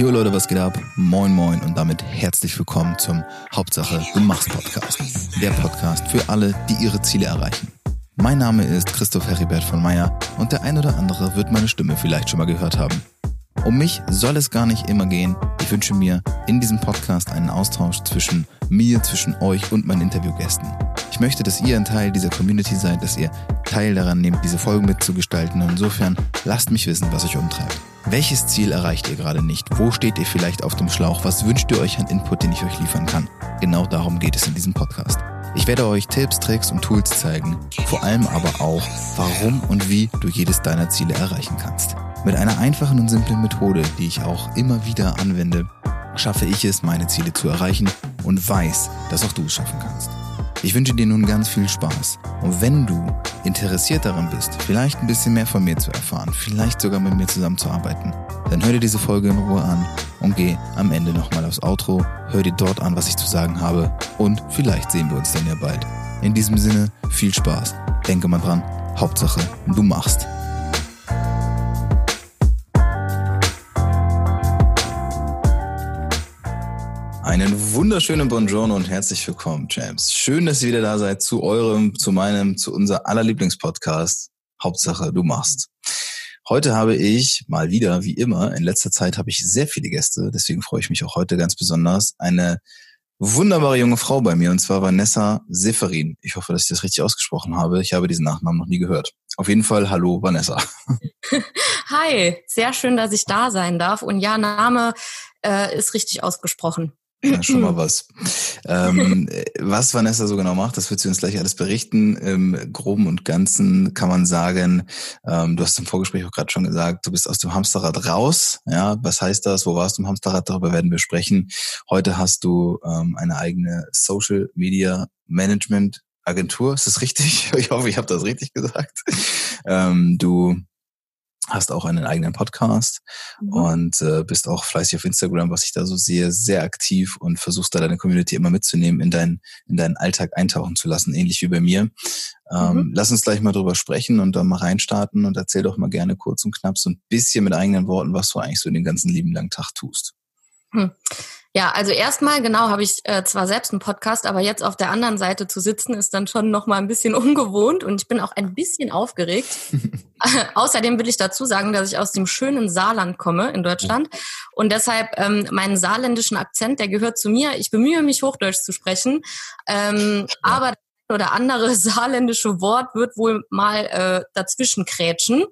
Jo Leute, was geht ab? Moin moin und damit herzlich willkommen zum Hauptsache du machst Podcast. Der Podcast für alle, die ihre Ziele erreichen. Mein Name ist Christoph Heribert von Meyer und der ein oder andere wird meine Stimme vielleicht schon mal gehört haben. Um mich soll es gar nicht immer gehen. Ich wünsche mir in diesem Podcast einen Austausch zwischen mir, zwischen euch und meinen Interviewgästen. Ich möchte, dass ihr ein Teil dieser Community seid, dass ihr Teil daran nehmt, diese Folgen mitzugestalten. Insofern lasst mich wissen, was euch umtreibt. Welches Ziel erreicht ihr gerade nicht? Wo steht ihr vielleicht auf dem Schlauch? Was wünscht ihr euch an Input, den ich euch liefern kann? Genau darum geht es in diesem Podcast. Ich werde euch Tipps, Tricks und Tools zeigen, vor allem aber auch, warum und wie du jedes deiner Ziele erreichen kannst. Mit einer einfachen und simplen Methode, die ich auch immer wieder anwende, schaffe ich es, meine Ziele zu erreichen und weiß, dass auch du es schaffen kannst. Ich wünsche dir nun ganz viel Spaß. Und wenn du interessiert daran bist, vielleicht ein bisschen mehr von mir zu erfahren, vielleicht sogar mit mir zusammenzuarbeiten, dann hör dir diese Folge in Ruhe an und geh am Ende nochmal aufs Outro, hör dir dort an, was ich zu sagen habe und vielleicht sehen wir uns dann ja bald. In diesem Sinne, viel Spaß. Denke mal dran, Hauptsache, du machst. Einen wunderschönen Buongiorno und herzlich willkommen, James. Schön, dass ihr wieder da seid zu eurem, zu meinem, zu unser aller Lieblingspodcast. Hauptsache, du machst. Heute habe ich mal wieder, wie immer, in letzter Zeit habe ich sehr viele Gäste, deswegen freue ich mich auch heute ganz besonders, eine wunderbare junge Frau bei mir, und zwar Vanessa Seferin. Ich hoffe, dass ich das richtig ausgesprochen habe. Ich habe diesen Nachnamen noch nie gehört. Auf jeden Fall, hallo Vanessa. Hi, sehr schön, dass ich da sein darf. Und ja, Name äh, ist richtig ausgesprochen. Ja, schon mal was. ähm, was Vanessa so genau macht, das wird sie uns gleich alles berichten. Im Groben und Ganzen kann man sagen, ähm, du hast im Vorgespräch auch gerade schon gesagt, du bist aus dem Hamsterrad raus. Ja, was heißt das? Wo warst du im Hamsterrad? Darüber werden wir sprechen. Heute hast du ähm, eine eigene Social Media Management Agentur. Ist das richtig? Ich hoffe, ich habe das richtig gesagt. Ähm, du hast auch einen eigenen Podcast mhm. und äh, bist auch fleißig auf Instagram, was ich da so sehe, sehr aktiv und versuchst da deine Community immer mitzunehmen, in, dein, in deinen Alltag eintauchen zu lassen, ähnlich wie bei mir. Ähm, mhm. Lass uns gleich mal drüber sprechen und dann mal reinstarten und erzähl doch mal gerne kurz und knapp so ein bisschen mit eigenen Worten, was du eigentlich so den ganzen lieben langen Tag tust. Hm. Ja, also erstmal genau habe ich äh, zwar selbst einen Podcast, aber jetzt auf der anderen Seite zu sitzen ist dann schon noch mal ein bisschen ungewohnt und ich bin auch ein bisschen aufgeregt. Außerdem will ich dazu sagen, dass ich aus dem schönen Saarland komme in Deutschland und deshalb ähm, meinen saarländischen Akzent, der gehört zu mir. Ich bemühe mich Hochdeutsch zu sprechen, ähm, ja. aber oder andere saarländische Wort wird wohl mal äh, dazwischen krätschen.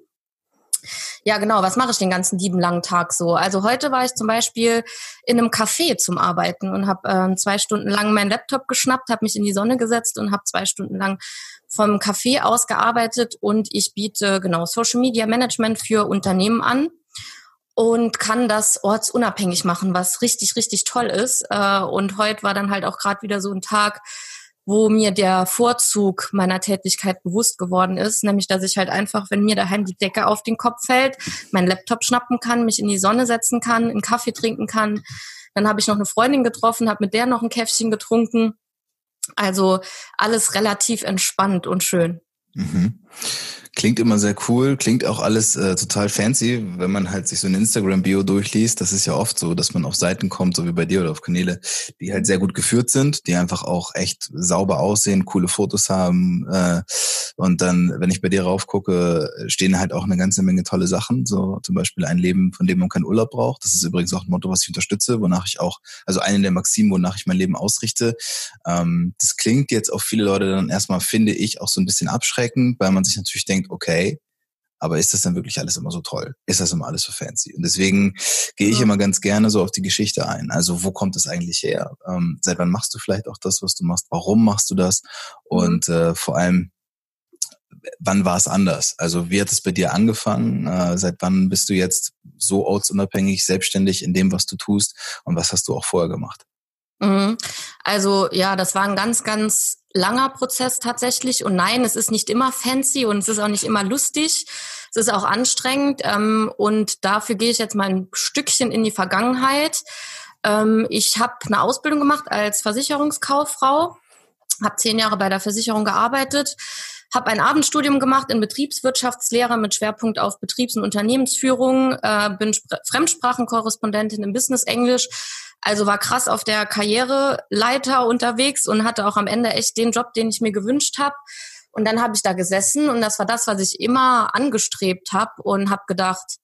Ja, genau. Was mache ich den ganzen lieben langen Tag so? Also heute war ich zum Beispiel in einem Café zum Arbeiten und habe ähm, zwei Stunden lang meinen Laptop geschnappt, habe mich in die Sonne gesetzt und habe zwei Stunden lang vom Café aus gearbeitet und ich biete genau Social Media Management für Unternehmen an und kann das ortsunabhängig machen, was richtig, richtig toll ist. Äh, und heute war dann halt auch gerade wieder so ein Tag, wo mir der Vorzug meiner Tätigkeit bewusst geworden ist, nämlich dass ich halt einfach, wenn mir daheim die Decke auf den Kopf fällt, meinen Laptop schnappen kann, mich in die Sonne setzen kann, einen Kaffee trinken kann. Dann habe ich noch eine Freundin getroffen, habe mit der noch ein Käffchen getrunken. Also alles relativ entspannt und schön. Mhm. Klingt immer sehr cool, klingt auch alles äh, total fancy, wenn man halt sich so ein Instagram-Bio durchliest. Das ist ja oft so, dass man auf Seiten kommt, so wie bei dir oder auf Kanäle, die halt sehr gut geführt sind, die einfach auch echt sauber aussehen, coole Fotos haben. Äh, und dann, wenn ich bei dir raufgucke, stehen halt auch eine ganze Menge tolle Sachen. So zum Beispiel ein Leben, von dem man keinen Urlaub braucht. Das ist übrigens auch ein Motto, was ich unterstütze, wonach ich auch, also eine der Maximen, wonach ich mein Leben ausrichte. Ähm, das klingt jetzt auf viele Leute dann erstmal, finde ich, auch so ein bisschen abschreckend, weil man sich natürlich denkt, okay, aber ist das dann wirklich alles immer so toll? Ist das immer alles so fancy? Und deswegen gehe ich immer ganz gerne so auf die Geschichte ein. Also wo kommt es eigentlich her? Ähm, seit wann machst du vielleicht auch das, was du machst? Warum machst du das? Mhm. Und äh, vor allem, wann war es anders? Also wie hat es bei dir angefangen? Äh, seit wann bist du jetzt so ortsunabhängig, selbstständig in dem, was du tust? Und was hast du auch vorher gemacht? Mhm. Also ja, das war ein ganz, ganz langer Prozess tatsächlich. Und nein, es ist nicht immer fancy und es ist auch nicht immer lustig. Es ist auch anstrengend. Ähm, und dafür gehe ich jetzt mal ein Stückchen in die Vergangenheit. Ähm, ich habe eine Ausbildung gemacht als Versicherungskauffrau, habe zehn Jahre bei der Versicherung gearbeitet, habe ein Abendstudium gemacht in Betriebswirtschaftslehre mit Schwerpunkt auf Betriebs- und Unternehmensführung, äh, bin Sp Fremdsprachenkorrespondentin im Business Englisch. Also war krass auf der Karriereleiter unterwegs und hatte auch am Ende echt den Job, den ich mir gewünscht habe. Und dann habe ich da gesessen und das war das, was ich immer angestrebt habe und habe gedacht,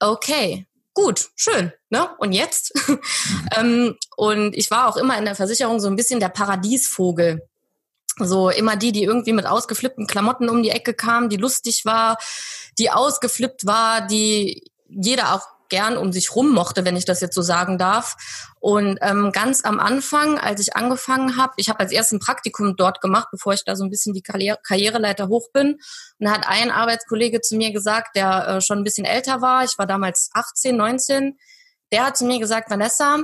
okay, gut, schön, ne? Und jetzt? ähm, und ich war auch immer in der Versicherung so ein bisschen der Paradiesvogel. So immer die, die irgendwie mit ausgeflippten Klamotten um die Ecke kamen, die lustig war, die ausgeflippt war, die jeder auch gern um sich rum mochte, wenn ich das jetzt so sagen darf. Und ähm, ganz am Anfang, als ich angefangen habe, ich habe als erstes ein Praktikum dort gemacht, bevor ich da so ein bisschen die Karriere Karriereleiter hoch bin. Und da hat ein Arbeitskollege zu mir gesagt, der äh, schon ein bisschen älter war, ich war damals 18, 19, der hat zu mir gesagt, Vanessa,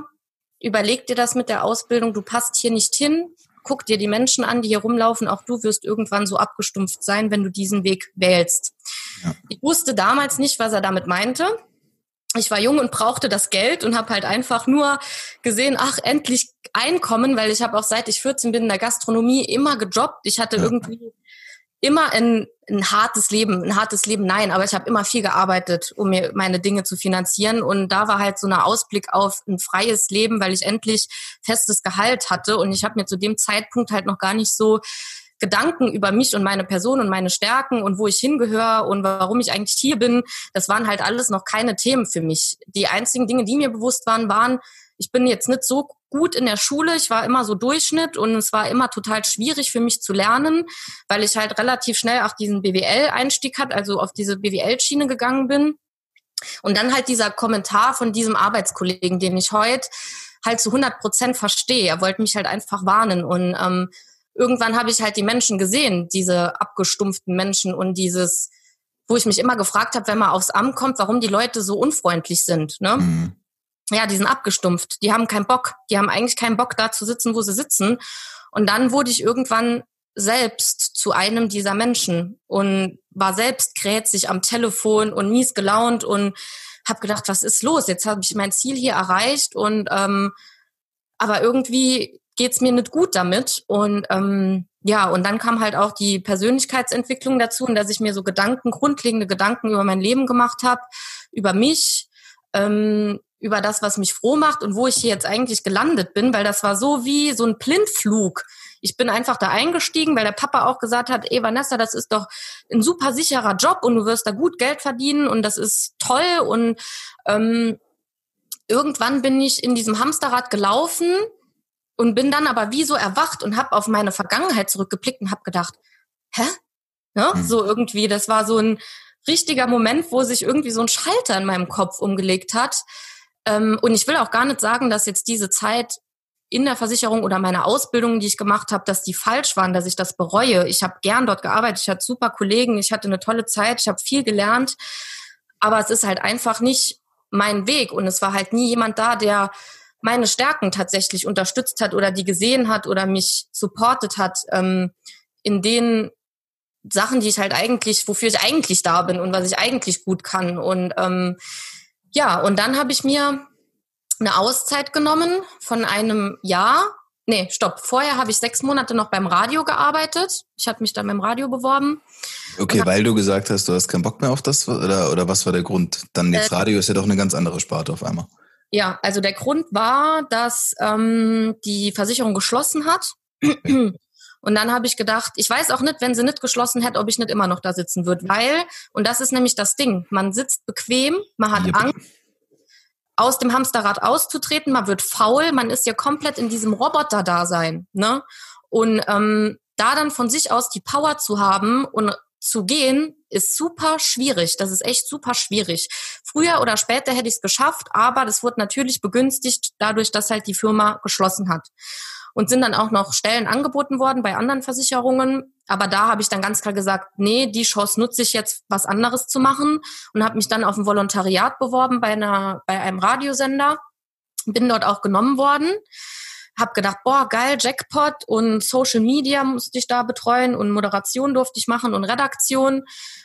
überleg dir das mit der Ausbildung, du passt hier nicht hin, guck dir die Menschen an, die hier rumlaufen, auch du wirst irgendwann so abgestumpft sein, wenn du diesen Weg wählst. Ja. Ich wusste damals nicht, was er damit meinte. Ich war jung und brauchte das Geld und habe halt einfach nur gesehen, ach, endlich Einkommen, weil ich habe auch seit ich 14 bin in der Gastronomie immer gejobbt. Ich hatte ja. irgendwie immer ein, ein hartes Leben, ein hartes Leben, nein, aber ich habe immer viel gearbeitet, um mir meine Dinge zu finanzieren. Und da war halt so ein Ausblick auf ein freies Leben, weil ich endlich festes Gehalt hatte. Und ich habe mir zu dem Zeitpunkt halt noch gar nicht so Gedanken über mich und meine Person und meine Stärken und wo ich hingehöre und warum ich eigentlich hier bin, das waren halt alles noch keine Themen für mich. Die einzigen Dinge, die mir bewusst waren, waren, ich bin jetzt nicht so gut in der Schule, ich war immer so Durchschnitt und es war immer total schwierig für mich zu lernen, weil ich halt relativ schnell auch diesen BWL-Einstieg hat, also auf diese BWL-Schiene gegangen bin. Und dann halt dieser Kommentar von diesem Arbeitskollegen, den ich heute halt zu 100 Prozent verstehe. Er wollte mich halt einfach warnen und ähm, irgendwann habe ich halt die Menschen gesehen, diese abgestumpften Menschen und dieses, wo ich mich immer gefragt habe, wenn man aufs Amt kommt, warum die Leute so unfreundlich sind. Ne? Mhm. Ja, die sind abgestumpft. Die haben keinen Bock. Die haben eigentlich keinen Bock, da zu sitzen, wo sie sitzen. Und dann wurde ich irgendwann selbst zu einem dieser Menschen und war selbst krätzig am Telefon und mies gelaunt und habe gedacht, was ist los? Jetzt habe ich mein Ziel hier erreicht und ähm, aber irgendwie geht's mir nicht gut damit. Und ähm, ja, und dann kam halt auch die Persönlichkeitsentwicklung dazu und dass ich mir so Gedanken, grundlegende Gedanken über mein Leben gemacht habe, über mich, ähm, über das, was mich froh macht und wo ich hier jetzt eigentlich gelandet bin, weil das war so wie so ein Blindflug. Ich bin einfach da eingestiegen, weil der Papa auch gesagt hat, ey Vanessa, das ist doch ein super sicherer Job und du wirst da gut Geld verdienen und das ist toll und ähm, irgendwann bin ich in diesem Hamsterrad gelaufen und bin dann aber wie so erwacht und habe auf meine Vergangenheit zurückgeblickt und habe gedacht, hä? Ja, hm. So irgendwie, das war so ein richtiger Moment, wo sich irgendwie so ein Schalter in meinem Kopf umgelegt hat. Ähm, und ich will auch gar nicht sagen, dass jetzt diese Zeit in der Versicherung oder meine Ausbildungen, die ich gemacht habe, dass die falsch waren, dass ich das bereue. Ich habe gern dort gearbeitet, ich hatte super Kollegen, ich hatte eine tolle Zeit, ich habe viel gelernt, aber es ist halt einfach nicht mein Weg und es war halt nie jemand da, der meine Stärken tatsächlich unterstützt hat oder die gesehen hat oder mich supportet hat ähm, in den Sachen, die ich halt eigentlich, wofür ich eigentlich da bin und was ich eigentlich gut kann. Und ähm, ja, und dann habe ich mir eine Auszeit genommen von einem Jahr. Nee, stopp. Vorher habe ich sechs Monate noch beim Radio gearbeitet. Ich hatte mich dann beim Radio beworben. Okay, weil du gesagt hast, du hast keinen Bock mehr auf das oder, oder was war der Grund? Dann jetzt äh, Radio ist ja doch eine ganz andere Sparte auf einmal. Ja, also der Grund war, dass ähm, die Versicherung geschlossen hat. Und dann habe ich gedacht, ich weiß auch nicht, wenn sie nicht geschlossen hätte, ob ich nicht immer noch da sitzen würde, weil, und das ist nämlich das Ding, man sitzt bequem, man hat yep. Angst, aus dem Hamsterrad auszutreten, man wird faul, man ist ja komplett in diesem Roboter-Dasein. Ne? Und ähm, da dann von sich aus die Power zu haben und zu gehen, ist super schwierig. Das ist echt super schwierig. Früher oder später hätte ich es geschafft, aber das wurde natürlich begünstigt dadurch, dass halt die Firma geschlossen hat. Und sind dann auch noch Stellen angeboten worden bei anderen Versicherungen. Aber da habe ich dann ganz klar gesagt, nee, die Chance nutze ich jetzt, was anderes zu machen und habe mich dann auf ein Volontariat beworben bei einer, bei einem Radiosender. Bin dort auch genommen worden habe gedacht, boah, geil, Jackpot und Social Media musste ich da betreuen und Moderation durfte ich machen und Redaktion.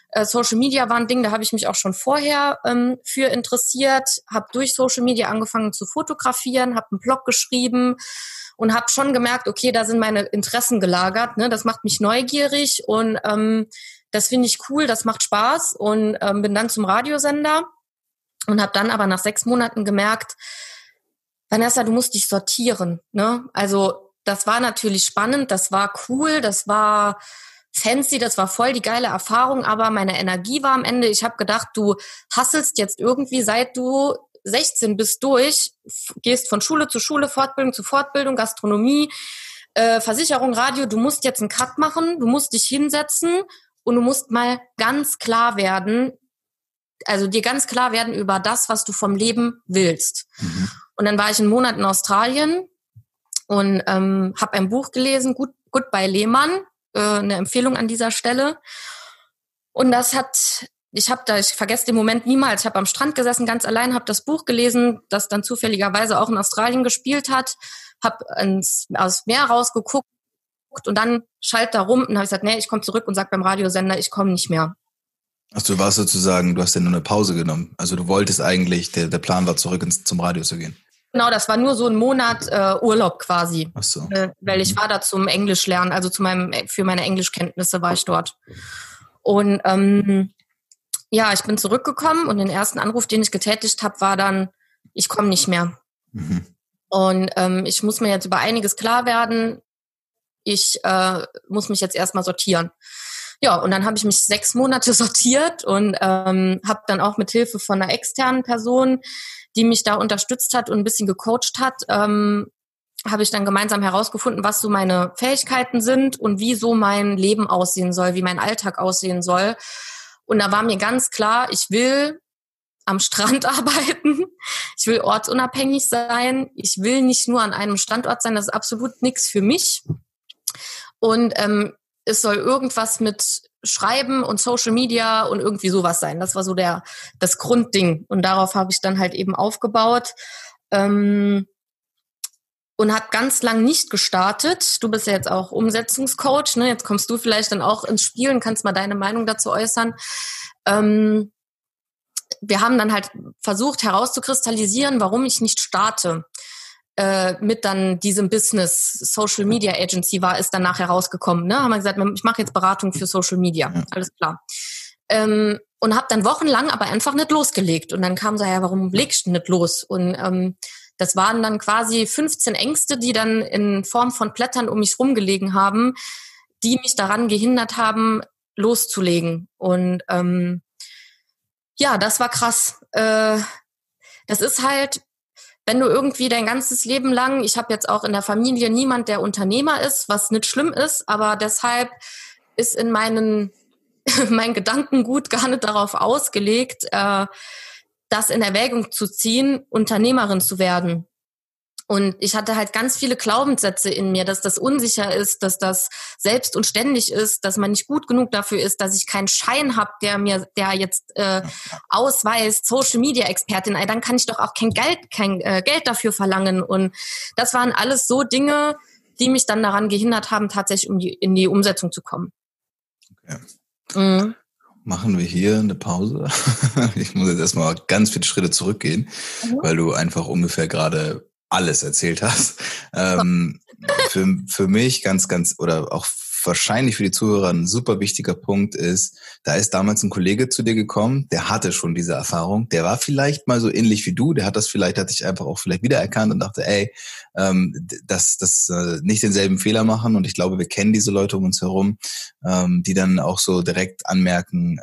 Äh, Social Media war ein Ding, da habe ich mich auch schon vorher ähm, für interessiert, habe durch Social Media angefangen zu fotografieren, habe einen Blog geschrieben und habe schon gemerkt, okay, da sind meine Interessen gelagert. Ne? Das macht mich neugierig und ähm, das finde ich cool, das macht Spaß und ähm, bin dann zum Radiosender und habe dann aber nach sechs Monaten gemerkt, Vanessa, du musst dich sortieren. Ne? Also das war natürlich spannend, das war cool, das war fancy, das war voll die geile Erfahrung, aber meine Energie war am Ende, ich habe gedacht, du hasselst jetzt irgendwie, seit du 16 bist durch, gehst von Schule zu Schule, Fortbildung zu Fortbildung, Gastronomie, äh, Versicherung, Radio, du musst jetzt einen Cut machen, du musst dich hinsetzen und du musst mal ganz klar werden, also dir ganz klar werden über das, was du vom Leben willst. Mhm. Und dann war ich einen Monat in Australien und ähm, habe ein Buch gelesen, Gut, Goodbye Lehmann, äh, eine Empfehlung an dieser Stelle. Und das hat, ich habe da, ich vergesse den Moment niemals. Ich habe am Strand gesessen, ganz allein, habe das Buch gelesen, das dann zufälligerweise auch in Australien gespielt hat, habe aus Meer rausgeguckt und dann schalt da rum und habe gesagt, nee, ich komme zurück und sag beim Radiosender, ich komme nicht mehr. Ach, du warst sozusagen, du hast ja nur eine Pause genommen. Also du wolltest eigentlich, der, der Plan war, zurück ins, zum Radio zu gehen. Genau, das war nur so ein Monat äh, Urlaub quasi. Ach so. Äh, weil ich mhm. war da zum Englisch lernen, also zu meinem, für meine Englischkenntnisse war ich dort. Und ähm, ja, ich bin zurückgekommen und den ersten Anruf, den ich getätigt habe, war dann, ich komme nicht mehr. Mhm. Und ähm, ich muss mir jetzt über einiges klar werden. Ich äh, muss mich jetzt erstmal sortieren. Ja, und dann habe ich mich sechs Monate sortiert und ähm, habe dann auch mit Hilfe von einer externen Person die mich da unterstützt hat und ein bisschen gecoacht hat, ähm, habe ich dann gemeinsam herausgefunden, was so meine Fähigkeiten sind und wie so mein Leben aussehen soll, wie mein Alltag aussehen soll. Und da war mir ganz klar, ich will am Strand arbeiten. Ich will ortsunabhängig sein. Ich will nicht nur an einem Standort sein. Das ist absolut nichts für mich. Und ähm, es soll irgendwas mit Schreiben und Social Media und irgendwie sowas sein. Das war so der das Grundding und darauf habe ich dann halt eben aufgebaut ähm, und habe ganz lang nicht gestartet. Du bist ja jetzt auch Umsetzungscoach, ne? Jetzt kommst du vielleicht dann auch ins Spiel und kannst mal deine Meinung dazu äußern. Ähm, wir haben dann halt versucht herauszukristallisieren, warum ich nicht starte äh, mit dann diesem Business Social Media Agency war, ist dann nachher rausgekommen. Ne? Haben wir gesagt, ich mache jetzt Beratung für Social Media. Ja. Alles klar. Ähm, und habe dann wochenlang aber einfach nicht losgelegt. Und dann kam so, ja, warum legst du nicht los? Und ähm, das waren dann quasi 15 Ängste, die dann in Form von Blättern um mich rumgelegen haben, die mich daran gehindert haben, loszulegen. Und ähm, ja, das war krass. Äh, das ist halt, wenn du irgendwie dein ganzes Leben lang, ich habe jetzt auch in der Familie niemand, der Unternehmer ist, was nicht schlimm ist, aber deshalb ist in meinen mein Gedankengut gar nicht darauf ausgelegt, äh, das in Erwägung zu ziehen, Unternehmerin zu werden. Und ich hatte halt ganz viele Glaubenssätze in mir, dass das unsicher ist, dass das selbst und ständig ist, dass man nicht gut genug dafür ist, dass ich keinen Schein habe, der mir, der jetzt äh, ausweist, Social Media Expertin, dann kann ich doch auch kein Geld, kein äh, Geld dafür verlangen. Und das waren alles so Dinge, die mich dann daran gehindert haben, tatsächlich um die, in die Umsetzung zu kommen. Okay. Mhm. Machen wir hier eine Pause. Ich muss jetzt erstmal ganz viele Schritte zurückgehen, mhm. weil du einfach ungefähr gerade alles erzählt hast. Ähm, für, für mich ganz, ganz, oder auch wahrscheinlich für die Zuhörer ein super wichtiger Punkt ist, da ist damals ein Kollege zu dir gekommen, der hatte schon diese Erfahrung, der war vielleicht mal so ähnlich wie du, der hat das vielleicht, hat sich einfach auch vielleicht wiedererkannt und dachte, ey, ähm, das, das äh, nicht denselben Fehler machen und ich glaube, wir kennen diese Leute um uns herum, ähm, die dann auch so direkt anmerken,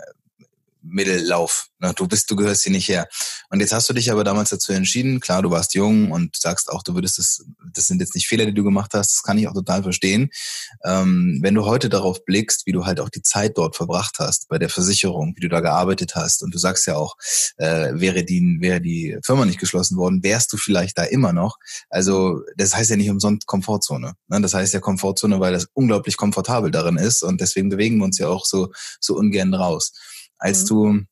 Mittellauf. Ne? Du bist, du gehörst hier nicht her. Und jetzt hast du dich aber damals dazu entschieden, klar, du warst jung und sagst auch, du würdest das, das sind jetzt nicht Fehler, die du gemacht hast, das kann ich auch total verstehen. Ähm, wenn du heute darauf blickst, wie du halt auch die Zeit dort verbracht hast, bei der Versicherung, wie du da gearbeitet hast, und du sagst ja auch, äh, wäre die, wäre die Firma nicht geschlossen worden, wärst du vielleicht da immer noch. Also, das heißt ja nicht umsonst Komfortzone. Ne? Das heißt ja Komfortzone, weil das unglaublich komfortabel darin ist und deswegen bewegen wir uns ja auch so, so ungern raus als mhm. du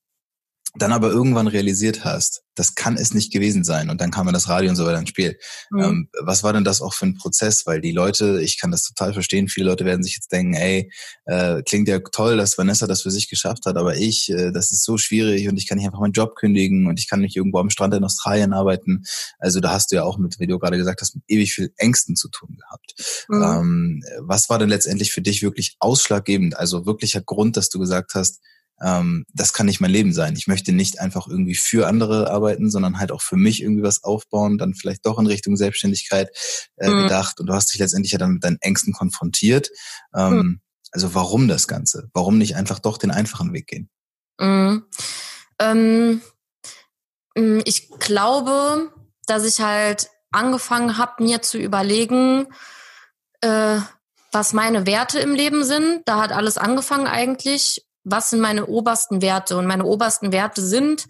dann aber irgendwann realisiert hast, das kann es nicht gewesen sein. Und dann kam ja das Radio und so weiter ins Spiel. Mhm. Ähm, was war denn das auch für ein Prozess? Weil die Leute, ich kann das total verstehen, viele Leute werden sich jetzt denken, ey, äh, klingt ja toll, dass Vanessa das für sich geschafft hat, aber ich, äh, das ist so schwierig und ich kann nicht einfach meinen Job kündigen und ich kann nicht irgendwo am Strand in Australien arbeiten. Also da hast du ja auch mit, wie du gerade gesagt hast, mit ewig viel Ängsten zu tun gehabt. Mhm. Ähm, was war denn letztendlich für dich wirklich ausschlaggebend? Also wirklicher Grund, dass du gesagt hast, ähm, das kann nicht mein Leben sein. Ich möchte nicht einfach irgendwie für andere arbeiten, sondern halt auch für mich irgendwie was aufbauen, dann vielleicht doch in Richtung Selbstständigkeit äh, mhm. gedacht. Und du hast dich letztendlich ja dann mit deinen Ängsten konfrontiert. Ähm, mhm. Also warum das Ganze? Warum nicht einfach doch den einfachen Weg gehen? Mhm. Ähm, mm, ich glaube, dass ich halt angefangen habe, mir zu überlegen, äh, was meine Werte im Leben sind. Da hat alles angefangen eigentlich was sind meine obersten Werte? Und meine obersten Werte sind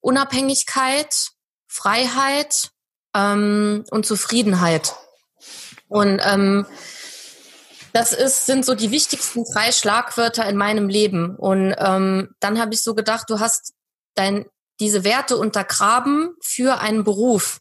Unabhängigkeit, Freiheit ähm, und Zufriedenheit. Und ähm, das ist, sind so die wichtigsten drei Schlagwörter in meinem Leben. Und ähm, dann habe ich so gedacht, du hast dein, diese Werte untergraben für einen Beruf.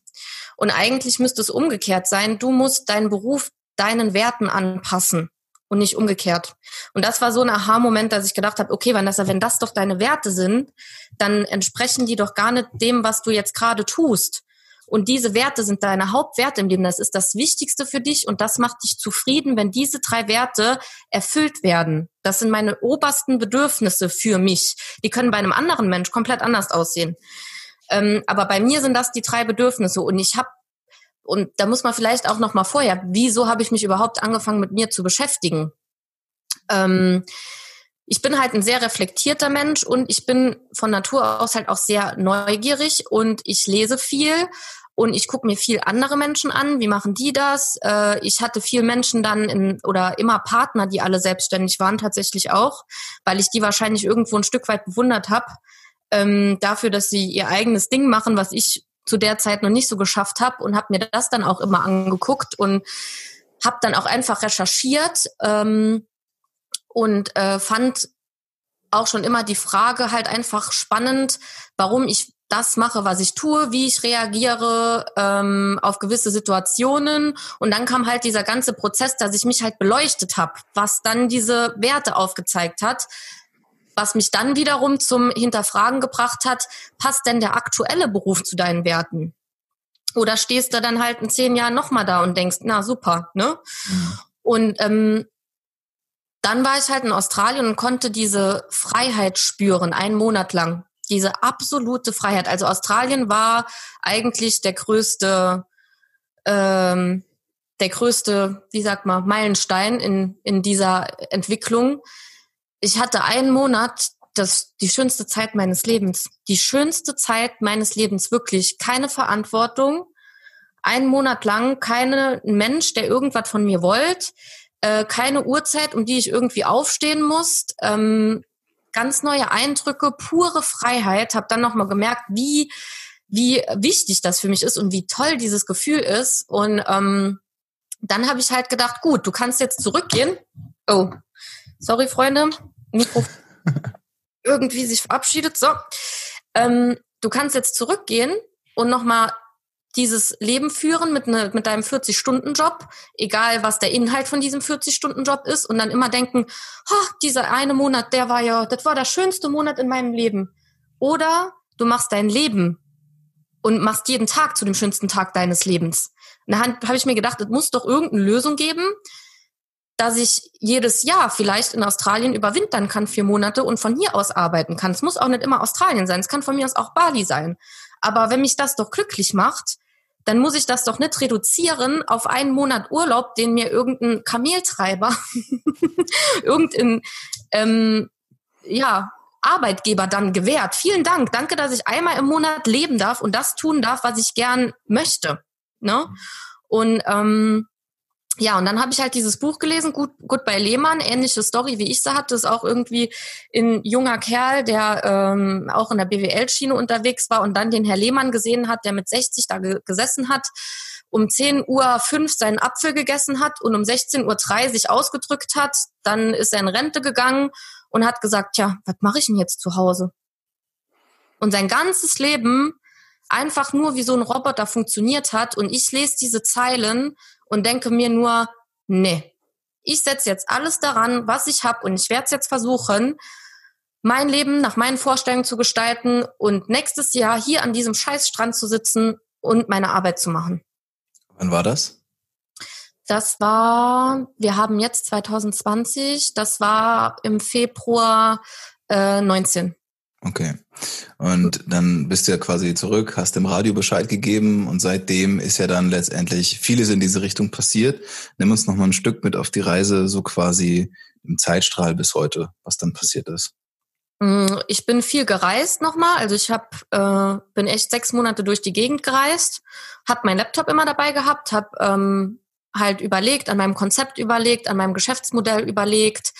Und eigentlich müsste es umgekehrt sein. Du musst deinen Beruf deinen Werten anpassen und nicht umgekehrt. Und das war so ein Aha-Moment, dass ich gedacht habe, okay, Vanessa, wenn das doch deine Werte sind, dann entsprechen die doch gar nicht dem, was du jetzt gerade tust. Und diese Werte sind deine Hauptwerte im Leben. Das ist das Wichtigste für dich und das macht dich zufrieden, wenn diese drei Werte erfüllt werden. Das sind meine obersten Bedürfnisse für mich. Die können bei einem anderen Mensch komplett anders aussehen. Ähm, aber bei mir sind das die drei Bedürfnisse und ich habe und da muss man vielleicht auch noch mal vorher, wieso habe ich mich überhaupt angefangen mit mir zu beschäftigen? Ähm, ich bin halt ein sehr reflektierter Mensch und ich bin von Natur aus halt auch sehr neugierig und ich lese viel und ich gucke mir viel andere Menschen an. Wie machen die das? Äh, ich hatte viel Menschen dann in, oder immer Partner, die alle selbstständig waren, tatsächlich auch, weil ich die wahrscheinlich irgendwo ein Stück weit bewundert habe. Ähm, dafür, dass sie ihr eigenes Ding machen, was ich zu der Zeit noch nicht so geschafft habe und habe mir das dann auch immer angeguckt und habe dann auch einfach recherchiert ähm, und äh, fand auch schon immer die Frage halt einfach spannend, warum ich das mache, was ich tue, wie ich reagiere ähm, auf gewisse Situationen. Und dann kam halt dieser ganze Prozess, dass ich mich halt beleuchtet habe, was dann diese Werte aufgezeigt hat, was mich dann wiederum zum Hinterfragen gebracht hat, passt denn der aktuelle Beruf zu deinen Werten? Oder stehst du dann halt in zehn Jahren nochmal da und denkst, na super, ne? Mhm. Und ähm, dann war ich halt in Australien und konnte diese Freiheit spüren, einen Monat lang. Diese absolute Freiheit. Also Australien war eigentlich der größte, ähm, der größte, wie sagt man, Meilenstein in, in dieser Entwicklung, ich hatte einen Monat, das die schönste Zeit meines Lebens. Die schönste Zeit meines Lebens, wirklich. Keine Verantwortung. Einen Monat lang keine Mensch, der irgendwas von mir wollt. Äh, keine Uhrzeit, um die ich irgendwie aufstehen muss. Ähm, ganz neue Eindrücke, pure Freiheit. Habe dann nochmal gemerkt, wie, wie wichtig das für mich ist und wie toll dieses Gefühl ist. Und ähm, dann habe ich halt gedacht, gut, du kannst jetzt zurückgehen. Oh, sorry, Freunde. Mikro irgendwie sich verabschiedet. So, ähm, du kannst jetzt zurückgehen und nochmal dieses Leben führen mit, ne, mit deinem 40-Stunden-Job, egal was der Inhalt von diesem 40-Stunden-Job ist, und dann immer denken, dieser eine Monat, der war ja, das war der schönste Monat in meinem Leben. Oder du machst dein Leben und machst jeden Tag zu dem schönsten Tag deines Lebens. Und da habe ich mir gedacht, es muss doch irgendeine Lösung geben, dass ich jedes Jahr vielleicht in Australien überwintern kann, vier Monate und von hier aus arbeiten kann. Es muss auch nicht immer Australien sein, es kann von mir aus auch Bali sein. Aber wenn mich das doch glücklich macht, dann muss ich das doch nicht reduzieren auf einen Monat Urlaub, den mir irgendein Kameltreiber, irgendein ähm, ja, Arbeitgeber dann gewährt. Vielen Dank. Danke, dass ich einmal im Monat leben darf und das tun darf, was ich gern möchte. Ne? Und ähm, ja, und dann habe ich halt dieses Buch gelesen, Gut, bei Lehmann, ähnliche Story, wie ich sie hatte, ist auch irgendwie ein junger Kerl, der ähm, auch in der BWL-Schiene unterwegs war und dann den Herr Lehmann gesehen hat, der mit 60 da ge gesessen hat, um 10 Uhr 5 seinen Apfel gegessen hat und um 16 Uhr 3 sich ausgedrückt hat. Dann ist er in Rente gegangen und hat gesagt, ja, was mache ich denn jetzt zu Hause? und sein ganzes Leben einfach nur wie so ein Roboter funktioniert hat und ich lese diese Zeilen und denke mir nur, nee, ich setze jetzt alles daran, was ich habe und ich werde es jetzt versuchen, mein Leben nach meinen Vorstellungen zu gestalten und nächstes Jahr hier an diesem Scheißstrand zu sitzen und meine Arbeit zu machen. Wann war das? Das war, wir haben jetzt 2020, das war im Februar äh, 19. Okay. Und dann bist du ja quasi zurück, hast dem Radio Bescheid gegeben und seitdem ist ja dann letztendlich vieles in diese Richtung passiert. Nimm uns noch mal ein Stück mit auf die Reise, so quasi im Zeitstrahl bis heute, was dann passiert ist. Mm, ich bin viel gereist nochmal. Also ich hab, äh, bin echt sechs Monate durch die Gegend gereist, habe meinen Laptop immer dabei gehabt, habe ähm, halt überlegt, an meinem Konzept überlegt, an meinem Geschäftsmodell überlegt,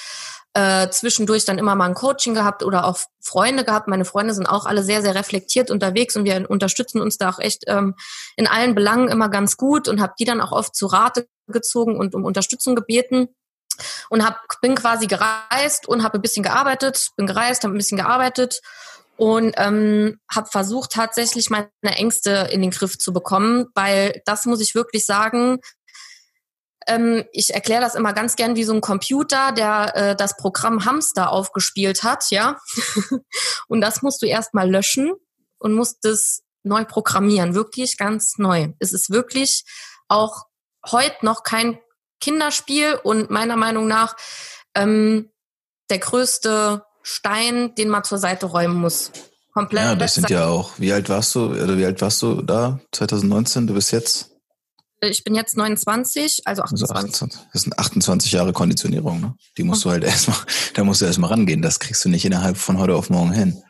äh, zwischendurch dann immer mal ein Coaching gehabt oder auch Freunde gehabt. Meine Freunde sind auch alle sehr, sehr reflektiert unterwegs und wir unterstützen uns da auch echt ähm, in allen Belangen immer ganz gut und habe die dann auch oft zu Rate gezogen und um Unterstützung gebeten und hab, bin quasi gereist und habe ein bisschen gearbeitet, bin gereist, habe ein bisschen gearbeitet und ähm, habe versucht tatsächlich meine Ängste in den Griff zu bekommen, weil das muss ich wirklich sagen. Ähm, ich erkläre das immer ganz gern wie so ein Computer, der äh, das Programm Hamster aufgespielt hat, ja. und das musst du erstmal löschen und musst es neu programmieren, wirklich ganz neu. Es ist wirklich auch heute noch kein Kinderspiel und meiner Meinung nach ähm, der größte Stein, den man zur Seite räumen muss. Komplett. Ja, das sind ja auch. Wie alt warst du? Oder wie alt warst du da? 2019? Du bist jetzt? Ich bin jetzt 29, also 28. Also 28. Das sind 28 Jahre Konditionierung, ne? Die musst du halt erstmal, da musst du erstmal rangehen. Das kriegst du nicht innerhalb von heute auf morgen hin.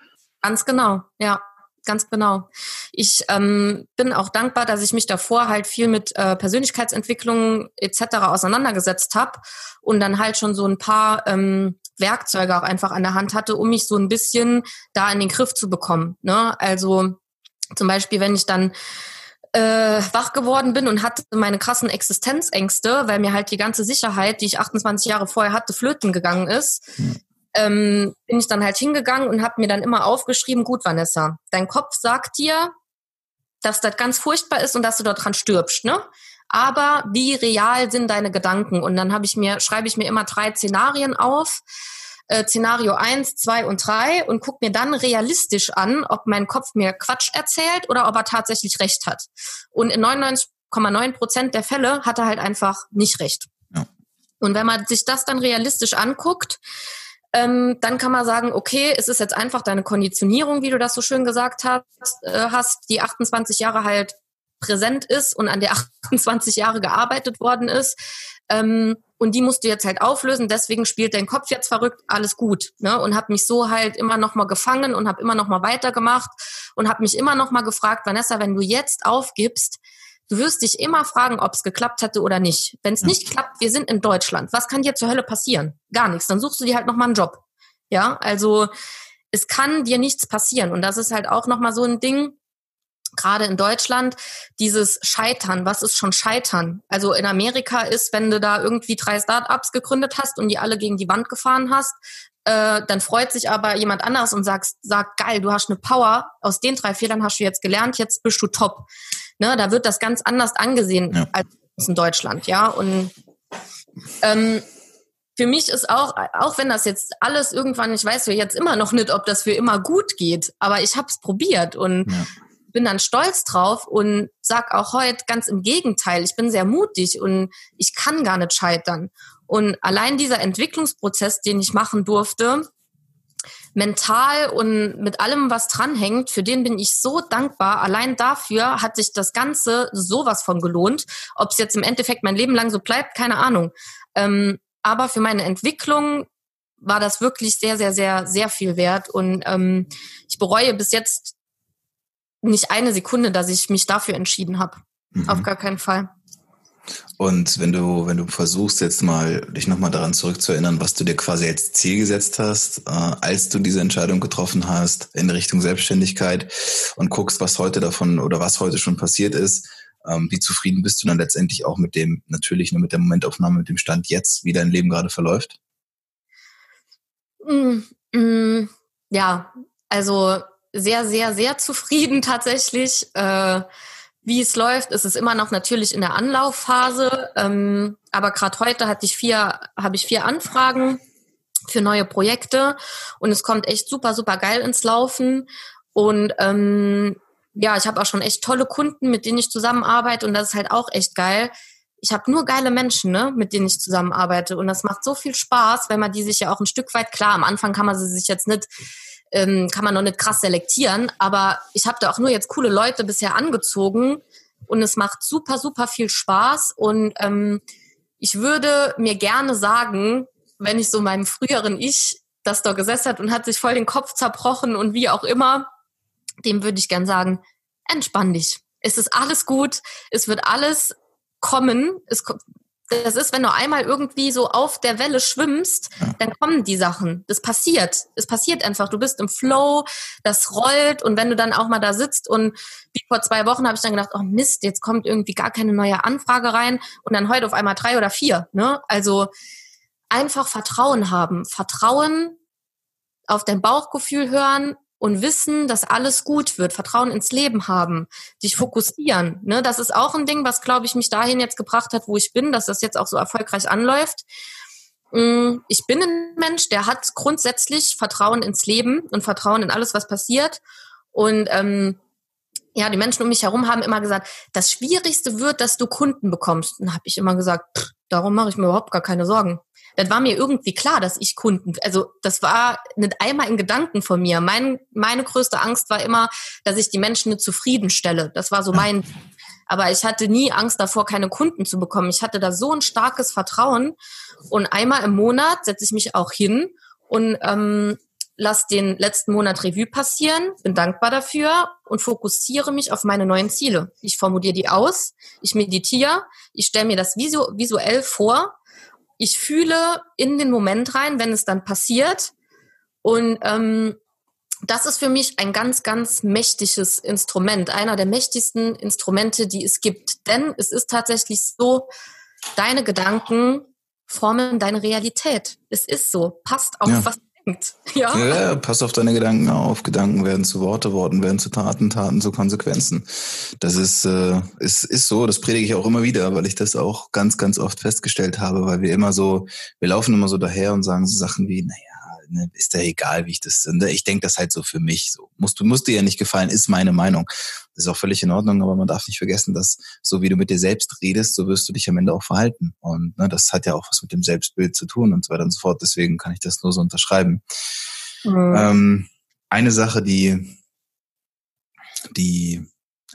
Ganz genau, ja ganz genau. Ich ähm, bin auch dankbar, dass ich mich davor halt viel mit äh, Persönlichkeitsentwicklung etc. auseinandergesetzt habe und dann halt schon so ein paar ähm, Werkzeuge auch einfach an der Hand hatte, um mich so ein bisschen da in den Griff zu bekommen. Ne? Also zum Beispiel, wenn ich dann äh, wach geworden bin und hatte meine krassen Existenzängste, weil mir halt die ganze Sicherheit, die ich 28 Jahre vorher hatte, flöten gegangen ist, hm ähm, bin ich dann halt hingegangen und habe mir dann immer aufgeschrieben, gut, Vanessa, dein Kopf sagt dir, dass das ganz furchtbar ist und dass du dort dran stirbst, ne? Aber wie real sind deine Gedanken? Und dann habe ich mir, schreibe ich mir immer drei Szenarien auf. Äh, Szenario eins, zwei und drei und guck mir dann realistisch an, ob mein Kopf mir Quatsch erzählt oder ob er tatsächlich recht hat. Und in 99,9 Prozent der Fälle hat er halt einfach nicht recht. Ja. Und wenn man sich das dann realistisch anguckt, ähm, dann kann man sagen, okay, es ist jetzt einfach deine Konditionierung, wie du das so schön gesagt hast, äh, hast die 28 Jahre halt präsent ist und an der 28 Jahre gearbeitet worden ist. Ähm, und die musst du jetzt halt auflösen, deswegen spielt dein Kopf jetzt verrückt, alles gut. Ne? Und habe mich so halt immer noch mal gefangen und habe immer noch mal weitergemacht und habe mich immer noch mal gefragt, Vanessa, wenn du jetzt aufgibst, Du wirst dich immer fragen, ob es geklappt hätte oder nicht. Wenn es ja. nicht klappt, wir sind in Deutschland. Was kann dir zur Hölle passieren? Gar nichts. Dann suchst du dir halt nochmal einen Job. Ja, also es kann dir nichts passieren. Und das ist halt auch nochmal so ein Ding, gerade in Deutschland, dieses Scheitern. Was ist schon Scheitern? Also in Amerika ist, wenn du da irgendwie drei Startups gegründet hast und die alle gegen die Wand gefahren hast, äh, dann freut sich aber jemand anderes und sagt, sagt, geil, du hast eine Power, aus den drei Fehlern hast du jetzt gelernt, jetzt bist du top. Ne, da wird das ganz anders angesehen ja. als in Deutschland, ja. Und ähm, für mich ist auch, auch wenn das jetzt alles irgendwann, ich weiß ja jetzt immer noch nicht, ob das für immer gut geht, aber ich habe es probiert und ja. Bin dann stolz drauf und sag auch heute ganz im Gegenteil, ich bin sehr mutig und ich kann gar nicht scheitern. Und allein dieser Entwicklungsprozess, den ich machen durfte, mental und mit allem, was dranhängt, für den bin ich so dankbar. Allein dafür hat sich das Ganze sowas von gelohnt. Ob es jetzt im Endeffekt mein Leben lang so bleibt, keine Ahnung. Ähm, aber für meine Entwicklung war das wirklich sehr, sehr, sehr, sehr viel wert. Und ähm, ich bereue bis jetzt nicht eine Sekunde, dass ich mich dafür entschieden habe. Mhm. Auf gar keinen Fall. Und wenn du, wenn du versuchst jetzt mal, dich nochmal daran zurückzuerinnern, was du dir quasi als Ziel gesetzt hast, äh, als du diese Entscheidung getroffen hast in Richtung Selbstständigkeit und guckst, was heute davon oder was heute schon passiert ist, ähm, wie zufrieden bist du dann letztendlich auch mit dem, natürlich nur mit der Momentaufnahme, mit dem Stand jetzt, wie dein Leben gerade verläuft? Mm, mm, ja, also sehr, sehr, sehr zufrieden tatsächlich. Äh, wie es läuft, ist es immer noch natürlich in der Anlaufphase. Ähm, aber gerade heute hatte ich vier, habe ich vier Anfragen für neue Projekte und es kommt echt super, super geil ins Laufen. Und ähm, ja, ich habe auch schon echt tolle Kunden, mit denen ich zusammenarbeite und das ist halt auch echt geil. Ich habe nur geile Menschen, ne, mit denen ich zusammenarbeite und das macht so viel Spaß, wenn man die sich ja auch ein Stück weit klar. Am Anfang kann man sie sich jetzt nicht, ähm, kann man noch nicht krass selektieren, aber ich habe da auch nur jetzt coole Leute bisher angezogen und es macht super, super viel Spaß und ähm, ich würde mir gerne sagen, wenn ich so meinem früheren Ich das da gesessen hat und hat sich voll den Kopf zerbrochen und wie auch immer, dem würde ich gern sagen, entspann dich. Es ist alles gut, es wird alles kommen. Es, das ist, wenn du einmal irgendwie so auf der Welle schwimmst, dann kommen die Sachen. Das passiert. Es passiert einfach. Du bist im Flow, das rollt und wenn du dann auch mal da sitzt und wie vor zwei Wochen habe ich dann gedacht, oh Mist, jetzt kommt irgendwie gar keine neue Anfrage rein und dann heute auf einmal drei oder vier. Ne? Also einfach Vertrauen haben. Vertrauen auf dein Bauchgefühl hören und wissen, dass alles gut wird, Vertrauen ins Leben haben, dich fokussieren. Ne? Das ist auch ein Ding, was, glaube ich, mich dahin jetzt gebracht hat, wo ich bin, dass das jetzt auch so erfolgreich anläuft. Mm, ich bin ein Mensch, der hat grundsätzlich Vertrauen ins Leben und Vertrauen in alles, was passiert. Und ähm, ja, die Menschen um mich herum haben immer gesagt, das Schwierigste wird, dass du Kunden bekommst. Und habe ich immer gesagt, pff, darum mache ich mir überhaupt gar keine Sorgen das war mir irgendwie klar, dass ich Kunden, also das war nicht einmal in Gedanken von mir. Mein, meine größte Angst war immer, dass ich die Menschen nicht zufriedenstelle. Das war so mein, aber ich hatte nie Angst davor, keine Kunden zu bekommen. Ich hatte da so ein starkes Vertrauen und einmal im Monat setze ich mich auch hin und ähm, lass den letzten Monat Revue passieren, bin dankbar dafür und fokussiere mich auf meine neuen Ziele. Ich formuliere die aus, ich meditiere, ich stelle mir das visu visuell vor ich fühle in den Moment rein, wenn es dann passiert. Und ähm, das ist für mich ein ganz, ganz mächtiges Instrument, einer der mächtigsten Instrumente, die es gibt. Denn es ist tatsächlich so, deine Gedanken formen deine Realität. Es ist so. Passt auf, ja. was denkt. Ja. ja, pass auf deine Gedanken auf. Gedanken werden zu Worte, Worten werden zu Taten, Taten zu Konsequenzen. Das ist, äh, ist, ist so, das predige ich auch immer wieder, weil ich das auch ganz, ganz oft festgestellt habe, weil wir immer so, wir laufen immer so daher und sagen so Sachen wie, naja, ne, ist ja egal, wie ich das, ne, ich denke das halt so für mich. So musst du musst dir ja nicht gefallen, ist meine Meinung. Das ist auch völlig in Ordnung, aber man darf nicht vergessen, dass so wie du mit dir selbst redest, so wirst du dich am Ende auch verhalten. Und ne, das hat ja auch was mit dem Selbstbild zu tun und so weiter und so fort. Deswegen kann ich das nur so unterschreiben. Mhm. Ähm, eine Sache, die die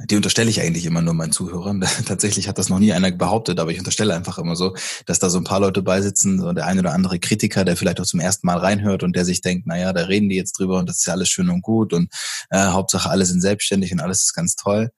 die unterstelle ich eigentlich immer nur meinen Zuhörern. Tatsächlich hat das noch nie einer behauptet, aber ich unterstelle einfach immer so, dass da so ein paar Leute beisitzen, so der ein oder andere Kritiker, der vielleicht auch zum ersten Mal reinhört und der sich denkt, na ja, da reden die jetzt drüber und das ist ja alles schön und gut und äh, Hauptsache alle sind selbstständig und alles ist ganz toll.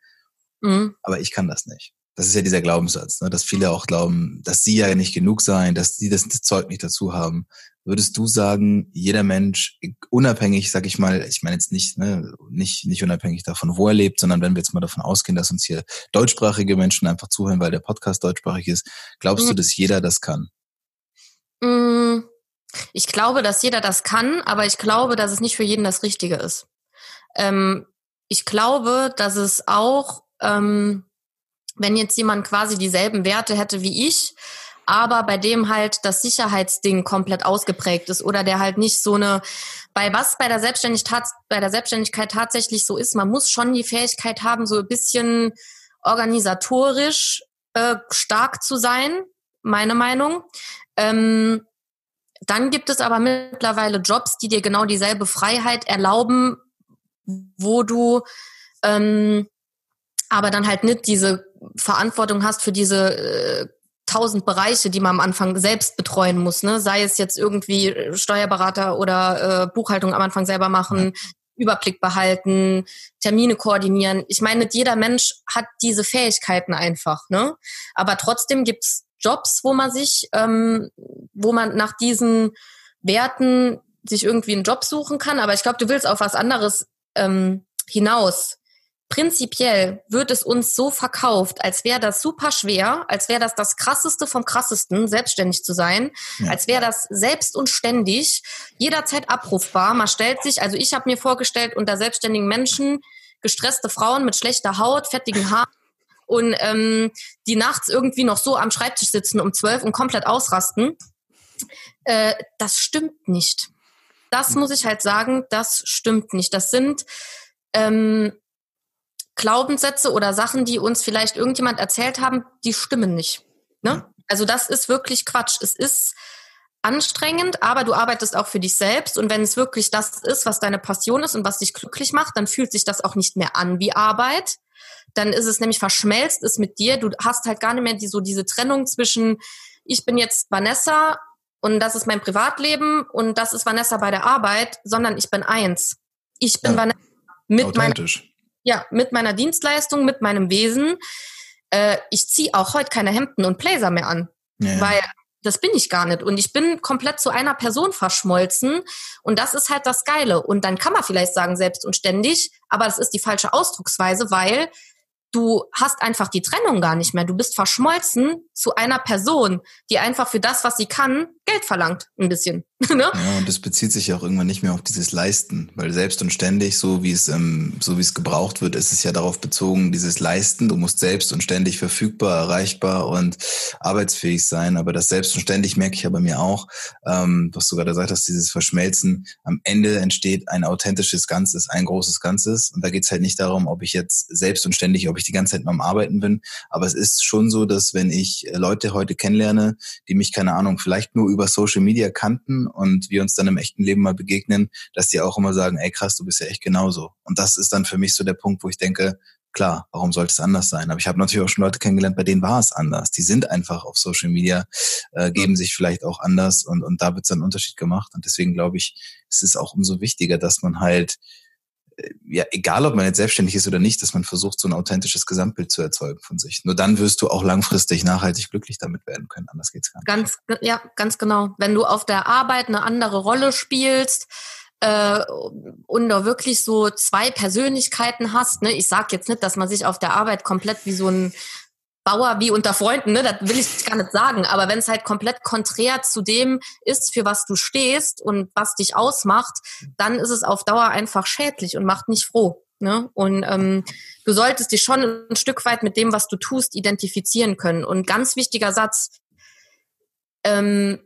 Mhm. Aber ich kann das nicht. Das ist ja dieser Glaubenssatz, ne, dass viele auch glauben, dass sie ja nicht genug seien, dass sie das Zeug nicht dazu haben. Würdest du sagen, jeder Mensch, unabhängig, sag ich mal, ich meine jetzt nicht, ne, nicht, nicht unabhängig davon, wo er lebt, sondern wenn wir jetzt mal davon ausgehen, dass uns hier deutschsprachige Menschen einfach zuhören, weil der Podcast deutschsprachig ist, glaubst mhm. du, dass jeder das kann? Mm, ich glaube, dass jeder das kann, aber ich glaube, dass es nicht für jeden das Richtige ist. Ähm, ich glaube, dass es auch, ähm, wenn jetzt jemand quasi dieselben Werte hätte wie ich, aber bei dem halt das Sicherheitsding komplett ausgeprägt ist oder der halt nicht so eine, bei was bei der Selbstständigkeit, bei der Selbstständigkeit tatsächlich so ist, man muss schon die Fähigkeit haben, so ein bisschen organisatorisch äh, stark zu sein, meine Meinung. Ähm, dann gibt es aber mittlerweile Jobs, die dir genau dieselbe Freiheit erlauben, wo du ähm, aber dann halt nicht diese Verantwortung hast für diese äh, tausend Bereiche, die man am Anfang selbst betreuen muss, ne? Sei es jetzt irgendwie Steuerberater oder äh, Buchhaltung am Anfang selber machen, Überblick behalten, Termine koordinieren. Ich meine, jeder Mensch hat diese Fähigkeiten einfach, ne? Aber trotzdem gibt's Jobs, wo man sich, ähm, wo man nach diesen Werten sich irgendwie einen Job suchen kann. Aber ich glaube, du willst auf was anderes ähm, hinaus. Prinzipiell wird es uns so verkauft, als wäre das super schwer, als wäre das das krasseste vom krassesten, selbstständig zu sein, ja. als wäre das selbst und ständig, jederzeit abrufbar. Man stellt sich, also ich habe mir vorgestellt, unter selbstständigen Menschen, gestresste Frauen mit schlechter Haut, fettigen Haaren und ähm, die nachts irgendwie noch so am Schreibtisch sitzen um zwölf und komplett ausrasten. Äh, das stimmt nicht. Das muss ich halt sagen, das stimmt nicht. Das sind ähm, Glaubenssätze oder Sachen, die uns vielleicht irgendjemand erzählt haben, die stimmen nicht. Ne? Also das ist wirklich Quatsch. Es ist anstrengend, aber du arbeitest auch für dich selbst. Und wenn es wirklich das ist, was deine Passion ist und was dich glücklich macht, dann fühlt sich das auch nicht mehr an wie Arbeit. Dann ist es nämlich verschmelzt ist mit dir. Du hast halt gar nicht mehr die, so diese Trennung zwischen, ich bin jetzt Vanessa und das ist mein Privatleben und das ist Vanessa bei der Arbeit, sondern ich bin eins. Ich bin ja. Vanessa mit meiner ja, mit meiner Dienstleistung, mit meinem Wesen. Äh, ich ziehe auch heute keine Hemden und Blazer mehr an, ja. weil das bin ich gar nicht. Und ich bin komplett zu einer Person verschmolzen. Und das ist halt das Geile. Und dann kann man vielleicht sagen, selbst und ständig, aber das ist die falsche Ausdrucksweise, weil du hast einfach die Trennung gar nicht mehr. Du bist verschmolzen zu einer Person, die einfach für das, was sie kann, Geld verlangt, ein bisschen. ne? Ja, und das bezieht sich ja auch irgendwann nicht mehr auf dieses Leisten, weil selbst und ständig, so wie es, ähm, so wie es gebraucht wird, ist es ja darauf bezogen, dieses Leisten. Du musst selbst und ständig verfügbar, erreichbar und arbeitsfähig sein. Aber das selbst und ständig merke ich ja bei mir auch, ähm, was du gerade gesagt hast, dieses Verschmelzen. Am Ende entsteht ein authentisches Ganzes, ein großes Ganzes. Und da geht es halt nicht darum, ob ich jetzt selbst und ständig, ob ich die ganze Zeit nur am Arbeiten bin. Aber es ist schon so, dass wenn ich Leute heute kennenlerne, die mich, keine Ahnung, vielleicht nur über Social Media kannten und wir uns dann im echten Leben mal begegnen, dass die auch immer sagen, ey krass, du bist ja echt genauso. Und das ist dann für mich so der Punkt, wo ich denke, klar, warum sollte es anders sein? Aber ich habe natürlich auch schon Leute kennengelernt, bei denen war es anders. Die sind einfach auf Social Media, äh, geben sich vielleicht auch anders und, und da wird dann ein Unterschied gemacht. Und deswegen glaube ich, es ist auch umso wichtiger, dass man halt ja, egal ob man jetzt selbstständig ist oder nicht, dass man versucht, so ein authentisches Gesamtbild zu erzeugen von sich. Nur dann wirst du auch langfristig nachhaltig glücklich damit werden können. Anders geht's gar nicht. Ganz, ja, ganz genau. Wenn du auf der Arbeit eine andere Rolle spielst, äh, und da wirklich so zwei Persönlichkeiten hast, ne, ich sag jetzt nicht, dass man sich auf der Arbeit komplett wie so ein Bauer wie unter Freunden, ne? das will ich gar nicht sagen. Aber wenn es halt komplett konträr zu dem ist, für was du stehst und was dich ausmacht, dann ist es auf Dauer einfach schädlich und macht nicht froh. Ne? Und ähm, du solltest dich schon ein Stück weit mit dem, was du tust, identifizieren können. Und ganz wichtiger Satz, ähm,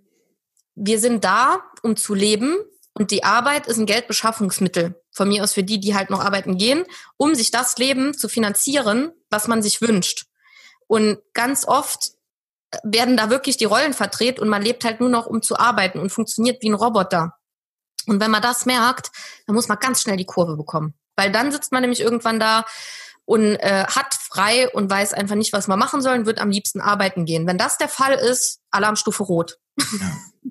wir sind da, um zu leben. Und die Arbeit ist ein Geldbeschaffungsmittel. Von mir aus für die, die halt noch arbeiten gehen, um sich das Leben zu finanzieren, was man sich wünscht. Und ganz oft werden da wirklich die Rollen verdreht und man lebt halt nur noch, um zu arbeiten und funktioniert wie ein Roboter. Und wenn man das merkt, dann muss man ganz schnell die Kurve bekommen. Weil dann sitzt man nämlich irgendwann da und äh, hat frei und weiß einfach nicht, was man machen soll und wird am liebsten arbeiten gehen. Wenn das der Fall ist, Alarmstufe rot. Ja.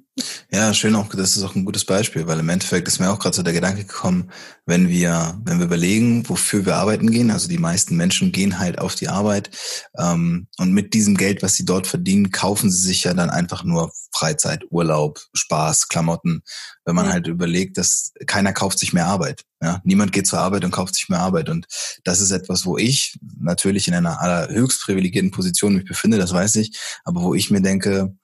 Ja, schön auch, das ist auch ein gutes Beispiel, weil im Endeffekt ist mir auch gerade so der Gedanke gekommen, wenn wir, wenn wir überlegen, wofür wir arbeiten gehen, also die meisten Menschen gehen halt auf die Arbeit ähm, und mit diesem Geld, was sie dort verdienen, kaufen sie sich ja dann einfach nur Freizeit, Urlaub, Spaß, Klamotten. Wenn man ja. halt überlegt, dass keiner kauft sich mehr Arbeit. Ja? Niemand geht zur Arbeit und kauft sich mehr Arbeit. Und das ist etwas, wo ich natürlich in einer allerhöchst privilegierten Position mich befinde, das weiß ich, aber wo ich mir denke,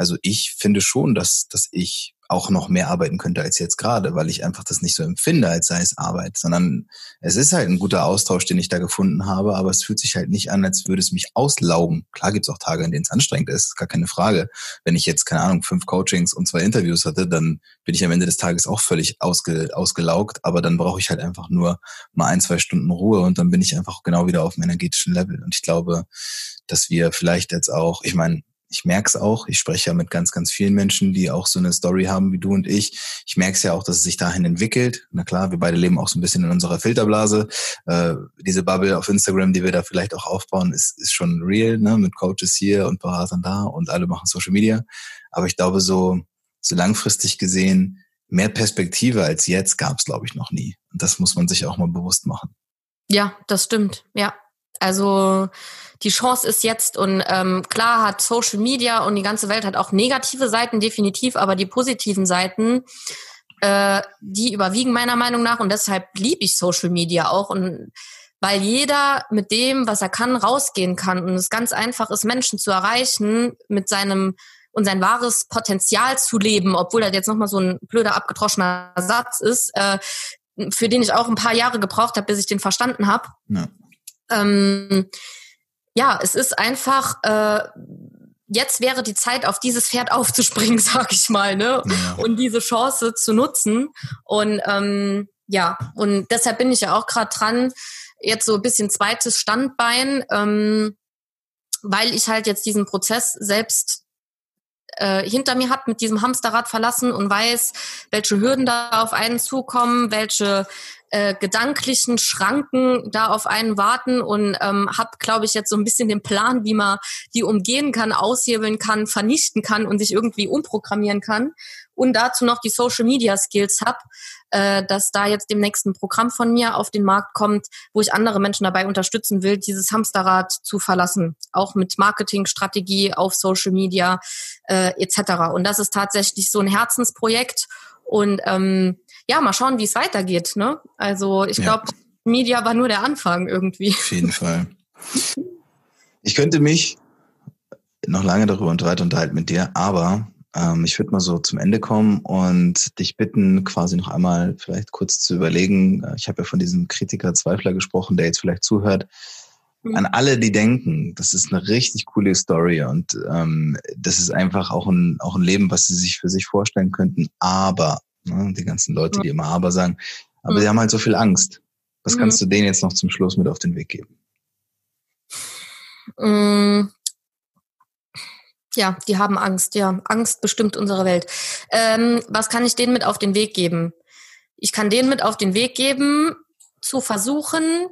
also ich finde schon, dass, dass ich auch noch mehr arbeiten könnte als jetzt gerade, weil ich einfach das nicht so empfinde, als sei es Arbeit, sondern es ist halt ein guter Austausch, den ich da gefunden habe, aber es fühlt sich halt nicht an, als würde es mich auslaugen. Klar gibt es auch Tage, in denen es anstrengend ist, gar keine Frage. Wenn ich jetzt, keine Ahnung, fünf Coachings und zwei Interviews hatte, dann bin ich am Ende des Tages auch völlig ausge, ausgelaugt, aber dann brauche ich halt einfach nur mal ein, zwei Stunden Ruhe und dann bin ich einfach genau wieder auf dem energetischen Level. Und ich glaube, dass wir vielleicht jetzt auch, ich meine, ich merke es auch, ich spreche ja mit ganz, ganz vielen Menschen, die auch so eine Story haben wie du und ich. Ich merke es ja auch, dass es sich dahin entwickelt. Na klar, wir beide leben auch so ein bisschen in unserer Filterblase. Äh, diese Bubble auf Instagram, die wir da vielleicht auch aufbauen, ist, ist schon real, ne? mit Coaches hier und Beratern da und alle machen Social Media. Aber ich glaube, so, so langfristig gesehen, mehr Perspektive als jetzt gab es, glaube ich, noch nie. Und das muss man sich auch mal bewusst machen. Ja, das stimmt. Ja, also die Chance ist jetzt und ähm, klar hat Social Media und die ganze Welt hat auch negative Seiten definitiv, aber die positiven Seiten, äh, die überwiegen meiner Meinung nach und deshalb liebe ich Social Media auch und weil jeder mit dem, was er kann, rausgehen kann und es ganz einfach ist, Menschen zu erreichen mit seinem und sein wahres Potenzial zu leben, obwohl das jetzt nochmal so ein blöder, abgetroschener Satz ist, äh, für den ich auch ein paar Jahre gebraucht habe, bis ich den verstanden habe. Ja. Ähm, ja, es ist einfach, äh, jetzt wäre die Zeit, auf dieses Pferd aufzuspringen, sag ich mal, ne? Ja. Und diese Chance zu nutzen. Und ähm, ja, und deshalb bin ich ja auch gerade dran, jetzt so ein bisschen zweites Standbein, ähm, weil ich halt jetzt diesen Prozess selbst äh, hinter mir hat mit diesem Hamsterrad verlassen und weiß, welche Hürden da auf einen zukommen, welche äh, gedanklichen Schranken da auf einen warten und ähm, habe, glaube ich, jetzt so ein bisschen den Plan, wie man die umgehen kann, aushebeln kann, vernichten kann und sich irgendwie umprogrammieren kann. Und dazu noch die Social Media Skills hab, äh, dass da jetzt demnächst ein Programm von mir auf den Markt kommt, wo ich andere Menschen dabei unterstützen will, dieses Hamsterrad zu verlassen, auch mit Marketingstrategie auf Social Media äh, etc. Und das ist tatsächlich so ein Herzensprojekt und ähm, ja, mal schauen, wie es weitergeht. Ne? Also ich glaube, ja. Media war nur der Anfang irgendwie. Auf jeden Fall. Ich könnte mich noch lange darüber und weiter unterhalten mit dir, aber ähm, ich würde mal so zum Ende kommen und dich bitten, quasi noch einmal vielleicht kurz zu überlegen. Äh, ich habe ja von diesem Kritiker, Zweifler gesprochen, der jetzt vielleicht zuhört. Mhm. An alle, die denken, das ist eine richtig coole Story und ähm, das ist einfach auch ein, auch ein Leben, was sie sich für sich vorstellen könnten. Aber Ne? Die ganzen Leute, die immer aber sagen. Aber mhm. sie haben halt so viel Angst. Was mhm. kannst du denen jetzt noch zum Schluss mit auf den Weg geben? Ja, die haben Angst, ja. Angst bestimmt unsere Welt. Ähm, was kann ich denen mit auf den Weg geben? Ich kann denen mit auf den Weg geben, zu versuchen,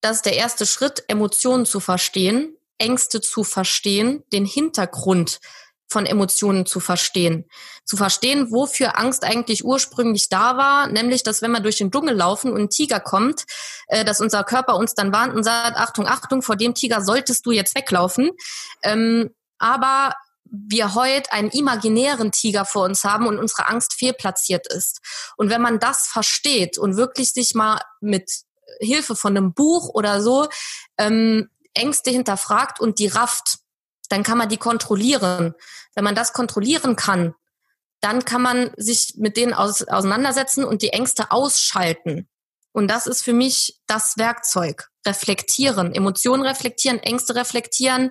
das ist der erste Schritt, Emotionen zu verstehen, Ängste zu verstehen, den Hintergrund von Emotionen zu verstehen. Zu verstehen, wofür Angst eigentlich ursprünglich da war, nämlich, dass wenn wir durch den Dschungel laufen und ein Tiger kommt, äh, dass unser Körper uns dann warnt und sagt, Achtung, Achtung, vor dem Tiger solltest du jetzt weglaufen. Ähm, aber wir heute einen imaginären Tiger vor uns haben und unsere Angst fehlplatziert ist. Und wenn man das versteht und wirklich sich mal mit Hilfe von einem Buch oder so ähm, Ängste hinterfragt und die rafft, dann kann man die kontrollieren. Wenn man das kontrollieren kann, dann kann man sich mit denen aus, auseinandersetzen und die Ängste ausschalten. Und das ist für mich das Werkzeug. Reflektieren, Emotionen reflektieren, Ängste reflektieren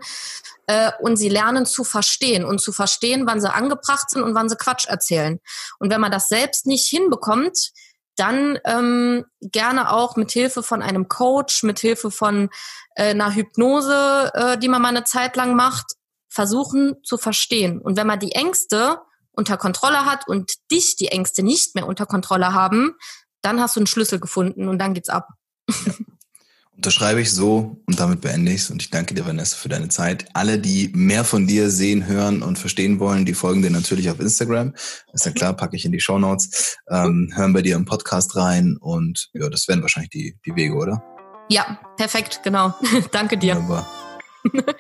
äh, und sie lernen zu verstehen und zu verstehen, wann sie angebracht sind und wann sie Quatsch erzählen. Und wenn man das selbst nicht hinbekommt, dann ähm, gerne auch mit Hilfe von einem Coach, mit Hilfe von äh, einer Hypnose, äh, die man mal eine Zeit lang macht, versuchen zu verstehen. Und wenn man die Ängste unter Kontrolle hat und dich die Ängste nicht mehr unter Kontrolle haben, dann hast du einen Schlüssel gefunden und dann geht's ab. Unterschreibe ich so und damit beende ich es. Und ich danke dir, Vanessa, für deine Zeit. Alle, die mehr von dir sehen, hören und verstehen wollen, die folgen dir natürlich auf Instagram. Ist ja klar, packe ich in die Show Notes. Ähm, hören bei dir im Podcast rein und ja, das wären wahrscheinlich die, die Wege, oder? Ja, perfekt, genau. danke dir. Wunderbar.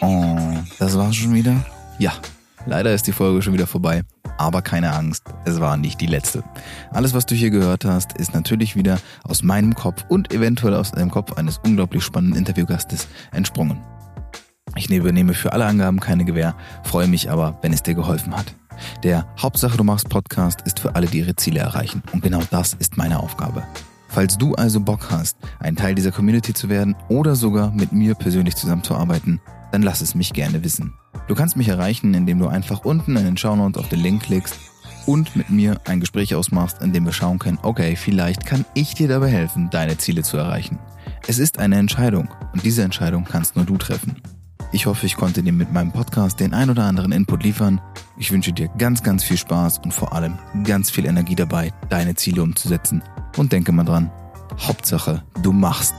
oh, das war's schon wieder? Ja, leider ist die Folge schon wieder vorbei. Aber keine Angst, es war nicht die letzte. Alles, was du hier gehört hast, ist natürlich wieder aus meinem Kopf und eventuell aus dem Kopf eines unglaublich spannenden Interviewgastes entsprungen. Ich übernehme für alle Angaben keine Gewähr, freue mich aber, wenn es dir geholfen hat. Der Hauptsache du machst Podcast ist für alle, die ihre Ziele erreichen. Und genau das ist meine Aufgabe. Falls du also Bock hast, ein Teil dieser Community zu werden oder sogar mit mir persönlich zusammenzuarbeiten, dann lass es mich gerne wissen. Du kannst mich erreichen, indem du einfach unten in den Shownotes auf den Link klickst und mit mir ein Gespräch ausmachst, in dem wir schauen können, okay, vielleicht kann ich dir dabei helfen, deine Ziele zu erreichen. Es ist eine Entscheidung und diese Entscheidung kannst nur du treffen. Ich hoffe, ich konnte dir mit meinem Podcast den ein oder anderen Input liefern. Ich wünsche dir ganz, ganz viel Spaß und vor allem ganz viel Energie dabei, deine Ziele umzusetzen. Und denke mal dran, Hauptsache, du machst.